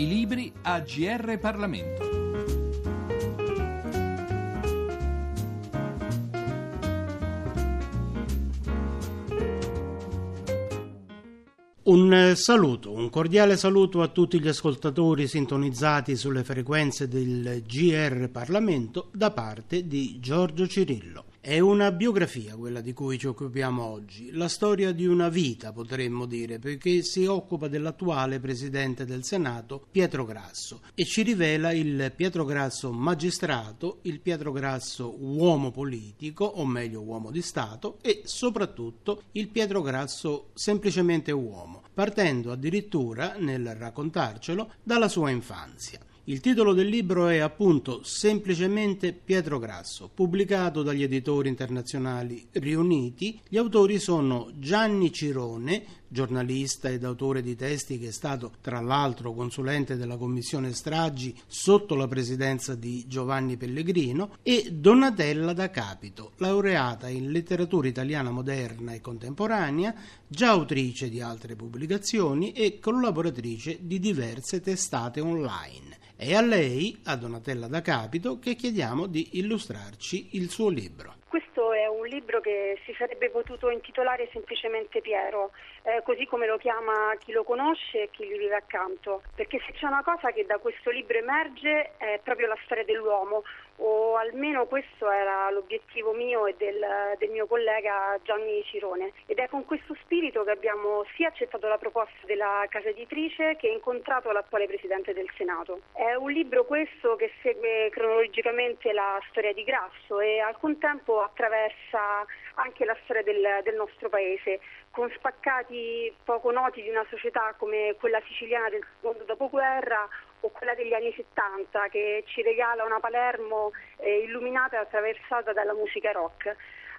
I libri a GR Parlamento. Un saluto, un cordiale saluto a tutti gli ascoltatori sintonizzati sulle frequenze del GR Parlamento da parte di Giorgio Cirillo. È una biografia quella di cui ci occupiamo oggi, la storia di una vita potremmo dire, perché si occupa dell'attuale Presidente del Senato Pietro Grasso e ci rivela il Pietro Grasso magistrato, il Pietro Grasso uomo politico, o meglio uomo di Stato, e soprattutto il Pietro Grasso semplicemente uomo, partendo addirittura, nel raccontarcelo, dalla sua infanzia. Il titolo del libro è appunto semplicemente Pietro Grasso, pubblicato dagli editori internazionali riuniti. Gli autori sono Gianni Cirone, giornalista ed autore di testi che è stato tra l'altro consulente della commissione Stragi sotto la presidenza di Giovanni Pellegrino, e Donatella da Capito, laureata in letteratura italiana moderna e contemporanea, già autrice di altre pubblicazioni e collaboratrice di diverse testate online. È a lei, a Donatella da Capito, che chiediamo di illustrarci il suo libro. Questo è un libro che si sarebbe potuto intitolare semplicemente Piero, eh, così come lo chiama chi lo conosce e chi gli vive accanto, perché se c'è una cosa che da questo libro emerge è proprio la storia dell'uomo, o almeno questo era l'obiettivo mio e del, del, mio collega Gianni Cirone. Ed è con questo spirito che abbiamo sia accettato la proposta della casa editrice che incontrato l'attuale Presidente del Senato. È un libro questo che segue cronologicamente la storia di Grasso e al contempo attraversa anche la storia del, del nostro Paese, con spaccati poco noti di una società come quella siciliana del secondo dopoguerra o quella degli anni 70 che ci regala una Palermo eh, illuminata e attraversata dalla musica rock.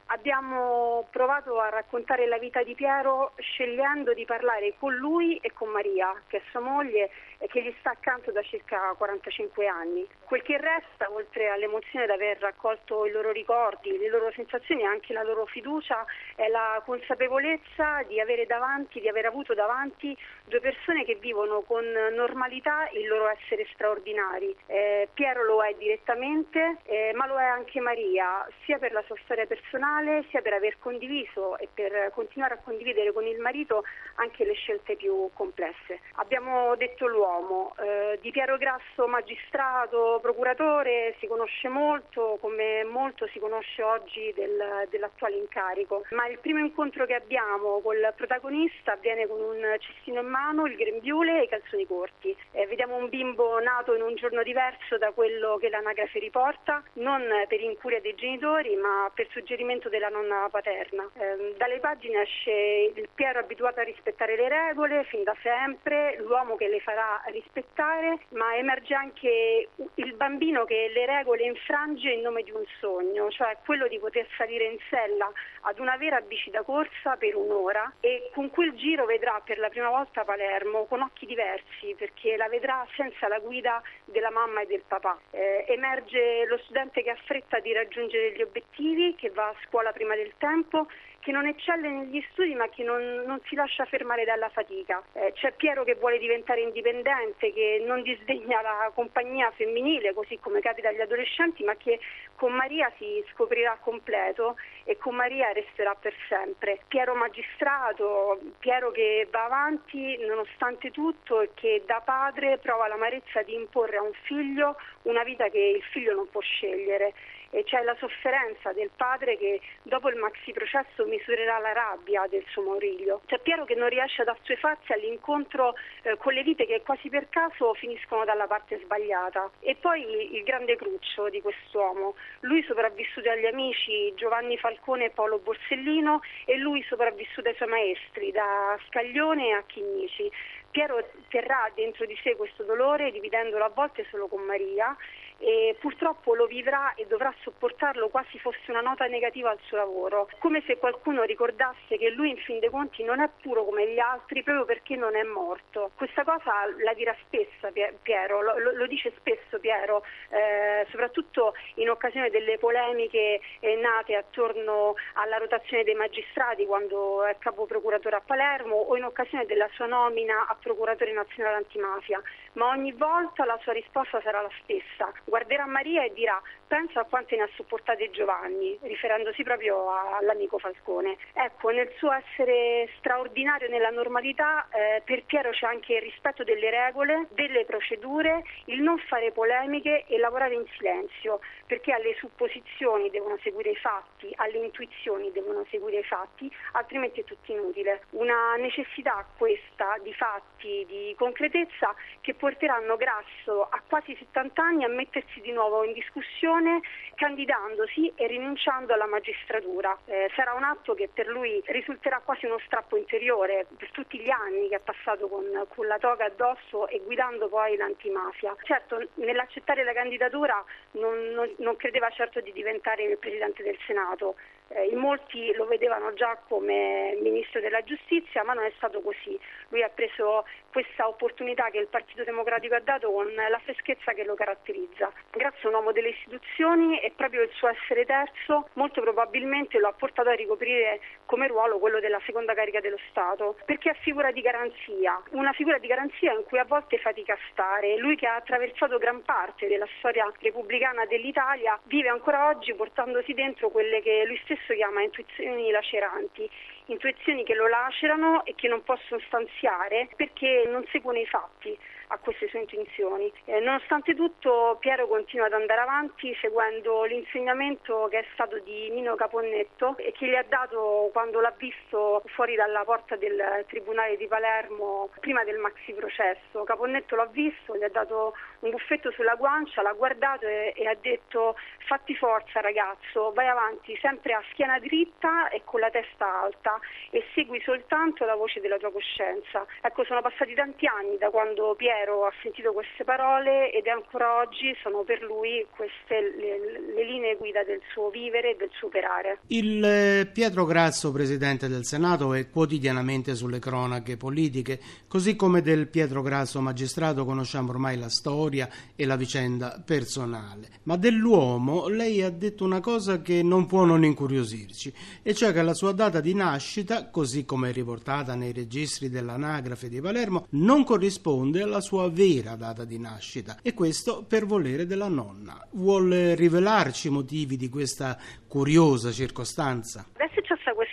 Abbiamo provato a raccontare la vita di Piero scegliendo di parlare con lui e con Maria, che è sua moglie che gli sta accanto da circa 45 anni. Quel che resta, oltre all'emozione di aver raccolto i loro ricordi, le loro sensazioni e anche la loro fiducia, è la consapevolezza di avere davanti, di aver avuto davanti due persone che vivono con normalità il loro essere straordinari. Eh, Piero lo è direttamente, eh, ma lo è anche Maria, sia per la sua storia personale sia per aver condiviso e per continuare a condividere con il marito anche le scelte più complesse. Abbiamo detto l'uomo, eh, di Piero Grasso magistrato, procuratore, si conosce molto, come molto si conosce oggi del, dell'attuale incarico, ma il primo incontro che abbiamo col protagonista avviene con un cestino in mano, il grembiule e i calzoni corti. Eh, vediamo un bimbo nato in un giorno diverso da quello che l'anagrafe riporta, non per incuria dei genitori ma per suggerimento della nonna paterna. Eh, dalle pagine esce il Piero abituato a rispettare le regole fin da sempre, l'uomo che le farà rispettare, ma emerge anche il bambino che le regole infrange in nome di un sogno, cioè quello di poter salire in sella ad una vera bici da corsa per un'ora e con quel giro vedrà per la prima volta Palermo con occhi diversi perché la vedrà senza la guida della mamma e del papà. Eh, emerge lo studente che ha fretta di raggiungere gli obiettivi, che va a scuola scuola prima del tempo, che non eccelle negli studi ma che non, non si lascia fermare dalla fatica. Eh, c'è Piero che vuole diventare indipendente, che non disdegna la compagnia femminile, così come capita agli adolescenti, ma che con Maria si scoprirà completo e con Maria resterà per sempre. Piero magistrato, Piero che va avanti nonostante tutto e che da padre prova l'amarezza di imporre a un figlio una vita che il figlio non può scegliere e c'è la sofferenza del padre che dopo il maxi processo misurerà la rabbia del suo Moriglio. C'è Piero che non riesce ad assuefarsi all'incontro eh, con le vite che quasi per caso finiscono dalla parte sbagliata. E poi il grande cruccio di quest'uomo, lui sopravvissuto agli amici Giovanni Falcone e Paolo Borsellino e lui sopravvissuto ai suoi maestri da Scaglione a Chignici. Piero terrà dentro di sé questo dolore dividendolo a volte solo con Maria e purtroppo lo vivrà e dovrà sopportarlo quasi fosse una nota negativa al suo lavoro, come se qualcuno ricordasse che lui in fin dei conti non è puro come gli altri proprio perché non è morto. Questa cosa la dirà spesso Piero, lo, lo dice spesso Piero, eh, soprattutto in occasione delle polemiche eh, nate attorno alla rotazione dei magistrati quando è capo procuratore a Palermo o in occasione della sua nomina a procuratore nazionale antimafia, ma ogni volta la sua risposta sarà la stessa. Guarderà Maria e dirà pensa a quante ne ha sopportate Giovanni, riferendosi proprio all'amico Falcone. Ecco, nel suo essere straordinario nella normalità, eh, per Piero c'è anche il rispetto delle regole, delle procedure, il non fare polemiche e lavorare in silenzio, perché alle supposizioni devono seguire i fatti, alle intuizioni devono seguire i fatti, altrimenti è tutto inutile. Una necessità questa di fatti, di concretezza, che porteranno Grasso a quasi 70 anni a mettersi di nuovo in discussione candidandosi e rinunciando alla magistratura. Eh, sarà un atto che per lui risulterà quasi uno strappo interiore per tutti gli anni che ha passato con, con la toga addosso e guidando poi l'antimafia. Certo, nell'accettare la candidatura non, non, non credeva certo di diventare il Presidente del Senato, eh, in molti lo vedevano già come Ministro della Giustizia, ma non è stato così. Lui ha preso questa opportunità che il Partito Democratico ha dato con la freschezza che lo caratterizza. Grazie a un uomo delle istituzioni e proprio il suo essere terzo molto probabilmente lo ha portato a ricoprire come ruolo quello della seconda carica dello Stato, perché è figura di garanzia, una figura di garanzia in cui a volte fatica a stare. Lui che ha attraversato gran parte della storia repubblicana dell'Italia vive ancora oggi portandosi dentro quelle che lui stesso chiama intuizioni laceranti, intuizioni che lo lacerano e che non possono stanziare perché non seguono i fatti a queste sue intenzioni. Eh, nonostante tutto Piero continua ad andare avanti seguendo l'insegnamento che è stato di Nino Caponnetto e che gli ha dato quando l'ha visto fuori dalla porta del Tribunale di Palermo prima del maxi processo. Caponnetto l'ha visto, gli ha dato un buffetto sulla guancia, l'ha guardato e, e ha detto fatti forza ragazzo, vai avanti sempre a schiena dritta e con la testa alta e segui soltanto la voce della tua coscienza. Ecco, sono passati tanti anni da quando Piero Piero ha sentito queste parole ed ancora oggi sono per lui queste le, le linee guida del suo vivere e del suo operare. Il eh, Pietro Grasso, presidente del Senato, è quotidianamente sulle cronache politiche, così come del Pietro Grasso magistrato conosciamo ormai la storia e la vicenda personale. Ma dell'uomo lei ha detto una cosa che non può non incuriosirci, e cioè che la sua data di nascita, così come è riportata nei registri dell'anagrafe di Palermo, non corrisponde alla sua sua vera data di nascita e questo per volere della nonna. Vuole rivelarci i motivi di questa curiosa circostanza? Adesso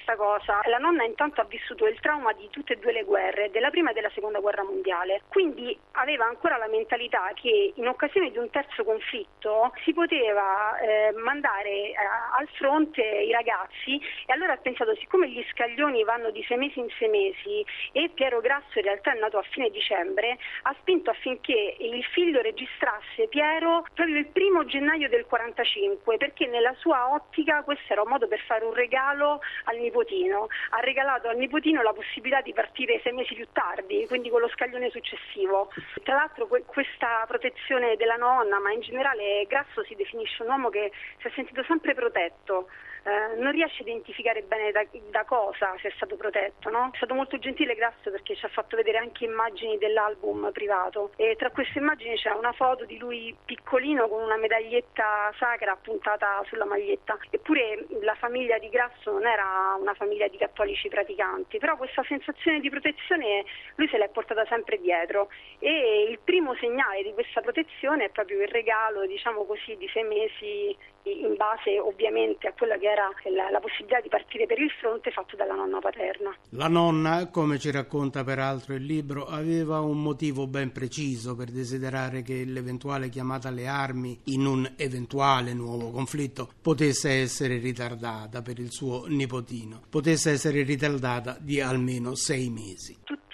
questa cosa. La nonna intanto ha vissuto il trauma di tutte e due le guerre, della prima e della seconda guerra mondiale, quindi aveva ancora la mentalità che in occasione di un terzo conflitto si poteva eh, mandare eh, al fronte i ragazzi e allora ha pensato siccome gli scaglioni vanno di sei mesi in sei mesi e Piero Grasso in realtà è nato a fine dicembre, ha spinto affinché il figlio registrasse Piero proprio il primo gennaio del 45 perché nella sua ottica questo era un modo per fare un regalo al nipotino. Ha regalato al nipotino la possibilità di partire sei mesi più tardi, quindi con lo scaglione successivo. Tra l'altro questa protezione della nonna, ma in generale Grasso si definisce un uomo che si è sentito sempre protetto eh, non riesce a identificare bene da, da cosa sia stato protetto. No? È stato molto gentile Grasso perché ci ha fatto vedere anche immagini dell'album privato e tra queste immagini c'è una foto di lui piccolino con una medaglietta sacra appuntata sulla maglietta. Eppure la famiglia di Grasso non era una famiglia di cattolici praticanti, però questa sensazione di protezione lui se l'è portata sempre dietro e il primo segnale di questa protezione è proprio il regalo, diciamo così, di sei mesi in base ovviamente a quella che era la, la, possibilità di partire per il fronte fatto dalla nonna paterna. La nonna, come ci racconta peraltro il libro, aveva un motivo ben preciso per desiderare che l'eventuale chiamata alle armi in un eventuale nuovo conflitto potesse essere ritardata per il suo nipotino, potesse essere ritardata di almeno sei mesi. Tutti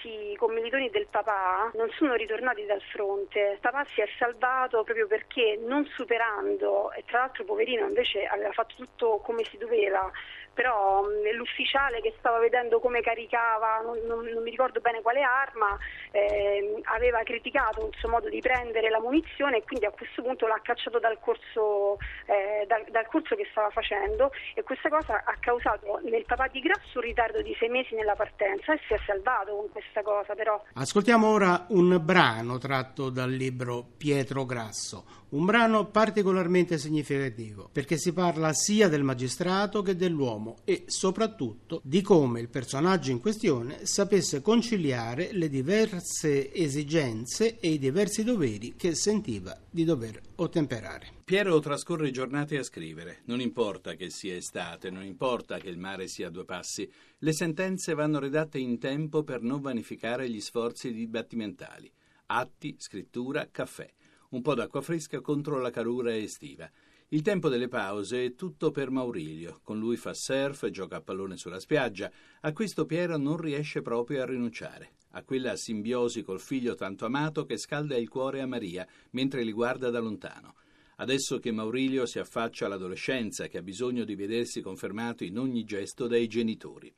genitori del papà non sono ritornati dal fronte. Papà si è salvato proprio perché non superando, e tra l'altro poverino invece aveva fatto tutto come si doveva, però l'ufficiale che stava vedendo come caricava, non, non, non mi ricordo bene quale arma, eh, aveva criticato il suo modo di prendere la munizione e quindi a questo punto l'ha cacciato dal corso, eh, dal, dal corso che stava facendo e questa cosa ha causato nel papà di Grasso un ritardo di sei mesi nella partenza e si è salvato con questa cosa però. Ascoltiamo ora un brano tratto dal libro Pietro Grasso, un brano particolarmente significativo perché si parla sia del magistrato che dell'uomo e soprattutto di come il personaggio in questione sapesse conciliare le diverse esigenze e i diversi doveri che sentiva di dover ottemperare. Piero trascorre giornate a scrivere. Non importa che sia estate, non importa che il mare sia a due passi, le sentenze vanno redatte in tempo per non vanificare gli sforzi dibattimentali. Atti, scrittura, caffè un po' d'acqua fresca contro la calura estiva. Il tempo delle pause è tutto per Maurilio. Con lui fa surf, gioca a pallone sulla spiaggia. A questo Piero non riesce proprio a rinunciare. A quella simbiosi col figlio tanto amato che scalda il cuore a Maria mentre li guarda da lontano. Adesso che Maurilio si affaccia all'adolescenza, che ha bisogno di vedersi confermato in ogni gesto dai genitori.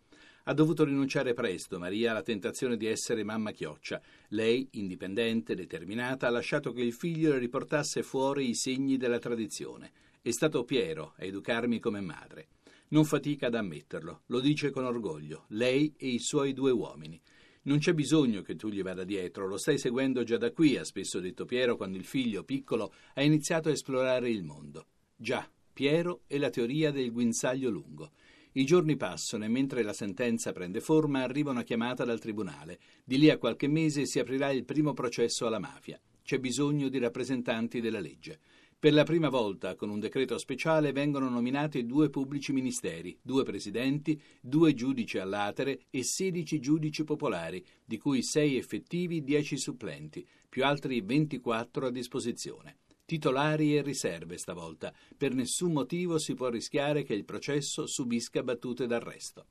Ha dovuto rinunciare presto Maria alla tentazione di essere mamma chioccia. Lei, indipendente, determinata, ha lasciato che il figlio le riportasse fuori i segni della tradizione. È stato Piero a educarmi come madre. Non fatica ad ammetterlo, lo dice con orgoglio, lei e i suoi due uomini. Non c'è bisogno che tu gli vada dietro, lo stai seguendo già da qui, ha spesso detto Piero quando il figlio piccolo ha iniziato a esplorare il mondo. Già, Piero e la teoria del guinzaglio lungo. I giorni passano e mentre la sentenza prende forma arriva una chiamata dal tribunale. Di lì a qualche mese si aprirà il primo processo alla mafia. C'è bisogno di rappresentanti della legge. Per la prima volta, con un decreto speciale, vengono nominati due pubblici ministeri, due presidenti, due giudici all'atere e 16 giudici popolari, di cui 6 effettivi, 10 supplenti, più altri 24 a disposizione. Titolari e riserve stavolta. Per nessun motivo si può rischiare che il processo subisca battute d'arresto.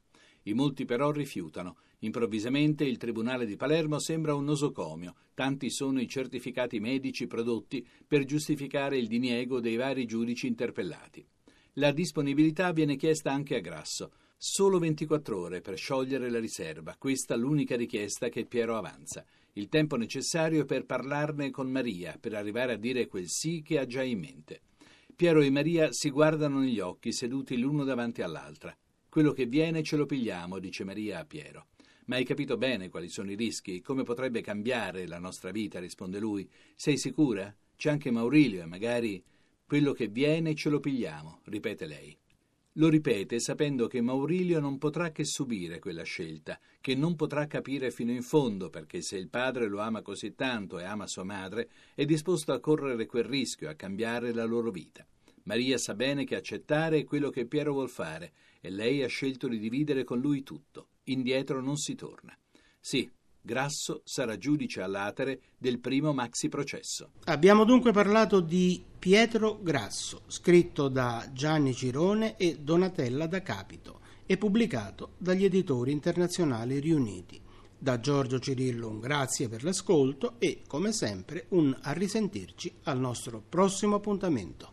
I molti però rifiutano. Improvvisamente il Tribunale di Palermo sembra un nosocomio, tanti sono i certificati medici prodotti per giustificare il diniego dei vari giudici interpellati. La disponibilità viene chiesta anche a Grasso. Solo 24 ore per sciogliere la riserva, questa l'unica richiesta che Piero avanza il tempo necessario per parlarne con Maria, per arrivare a dire quel sì che ha già in mente. Piero e Maria si guardano negli occhi, seduti l'uno davanti all'altra. Quello che viene ce lo pigliamo, dice Maria a Piero. Ma hai capito bene quali sono i rischi? Come potrebbe cambiare la nostra vita? risponde lui. Sei sicura? C'è anche Maurilio e magari quello che viene ce lo pigliamo, ripete lei. Lo ripete sapendo che Maurilio non potrà che subire quella scelta, che non potrà capire fino in fondo perché se il padre lo ama così tanto e ama sua madre, è disposto a correre quel rischio, a cambiare la loro vita. Maria sa bene che accettare è quello che Piero vuol fare e lei ha scelto di dividere con lui tutto. Indietro non si torna. Sì, Grasso sarà giudice all'atere del primo maxi processo. Abbiamo dunque parlato di Pietro Grasso, scritto da Gianni Cirone e Donatella da Capito e pubblicato dagli editori internazionali riuniti. Da Giorgio Cirillo un grazie per l'ascolto e, come sempre, un a risentirci al nostro prossimo appuntamento.